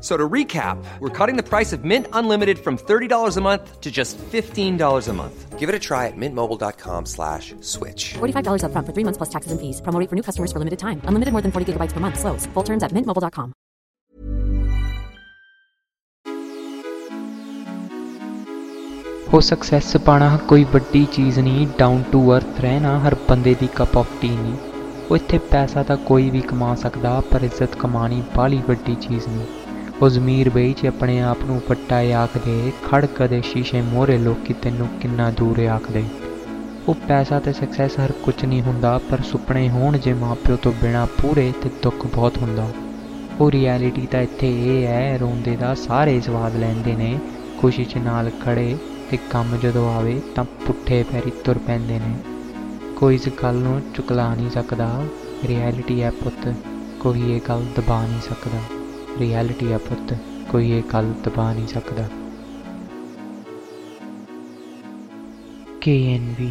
So to recap, we're cutting the price of Mint Unlimited from $30 a month to just $15 a month. Give it a try at mintmobile.com slash switch. $45 upfront for three months plus taxes and fees. Promo rate for new customers for limited time. Unlimited more than 40 gigabytes per month. Slows. Full terms at mintmobile.com. ਹੋ success ਪਾਣਾ ਕੋਈ ਵੱਡੀ ਚੀਜ਼ ਨਹੀਂ down to earth ਰਹਿਣਾ ਹਰ ਬੰਦੇ ਦੀ cup of tea ਨਹੀਂ ਉਹ ਇੱਥੇ ਪੈਸਾ ਤਾਂ ਕੋਈ ਵੀ ਕਮਾ ਸਕਦਾ ਪਰ ਇੱਜ਼ਤ ਕਮਾਣੀ ਬਾਲੀ ਵੱਡੀ ਚੀਜ਼ ਨਹੀਂ ਉਹ ਜ਼ਮੀਰ ਬਈ ਚ ਆਪਣੇ ਆਪ ਨੂੰ ਪੱਟਾ ਆਖਦੇ ਖੜ ਕਦੇ ਸ਼ੀਸ਼ੇ ਮੋਰੇ ਲੋਕੀ ਤੈਨੂੰ ਕਿੰਨਾ ਦੂਰ ਆਖਦੇ ਉਹ ਪੈਸਾ ਤੇ ਸਕਸੈਸ ਹਰ ਕੁਝ ਨਹੀਂ ਹੁੰਦਾ, ਪਰ ਸੁਪਨੇ ਹੋਣ ਜੇ ਮਾਪਿਓ ਤੋਂ ਬਿਨਾ ਪੂਰੇ ਤੇ ਦੁੱਖ ਬਹੁਤ ਹੁੰਦਾ। ਉਹ ਰਿਐਲਿਟੀ ਤਾਂ ਇੱਥੇ ਇਹ ਹੈ, ਰੋਂਦੇ ਦਾ ਸਾਰੇ ਸਵਾਦ ਲੈਂਦੇ ਨੇ, ਖੁਸ਼ੀ 'ਚ ਨਾਲ ਖੜੇ ਤੇ ਕੰਮ ਜਦੋਂ ਆਵੇ ਤਾਂ ਪੁੱਠੇ ਪੈਰੀ ਤੁਰ ਪੈਂਦੇ ਨੇ। ਕੋਈ ਇਸ ਗੱਲ ਨੂੰ ਚੁਕਲਾ ਨਹੀਂ ਸਕਦਾ ਰਿਐਲਿਟੀ ਹੈ ਪੁੱਤ, ਕੋਈ ਇਹ ਗੱਲ ਦਬਾ ਨਹੀਂ ਸਕਦਾ। ਰਿਐਲਿਟੀ ਹੈ ਪੁੱਤ ਕੋਈ ਇਹ ਗੱਲ ਦਬਾ ਨਹੀਂ ਸਕਦਾ। KNV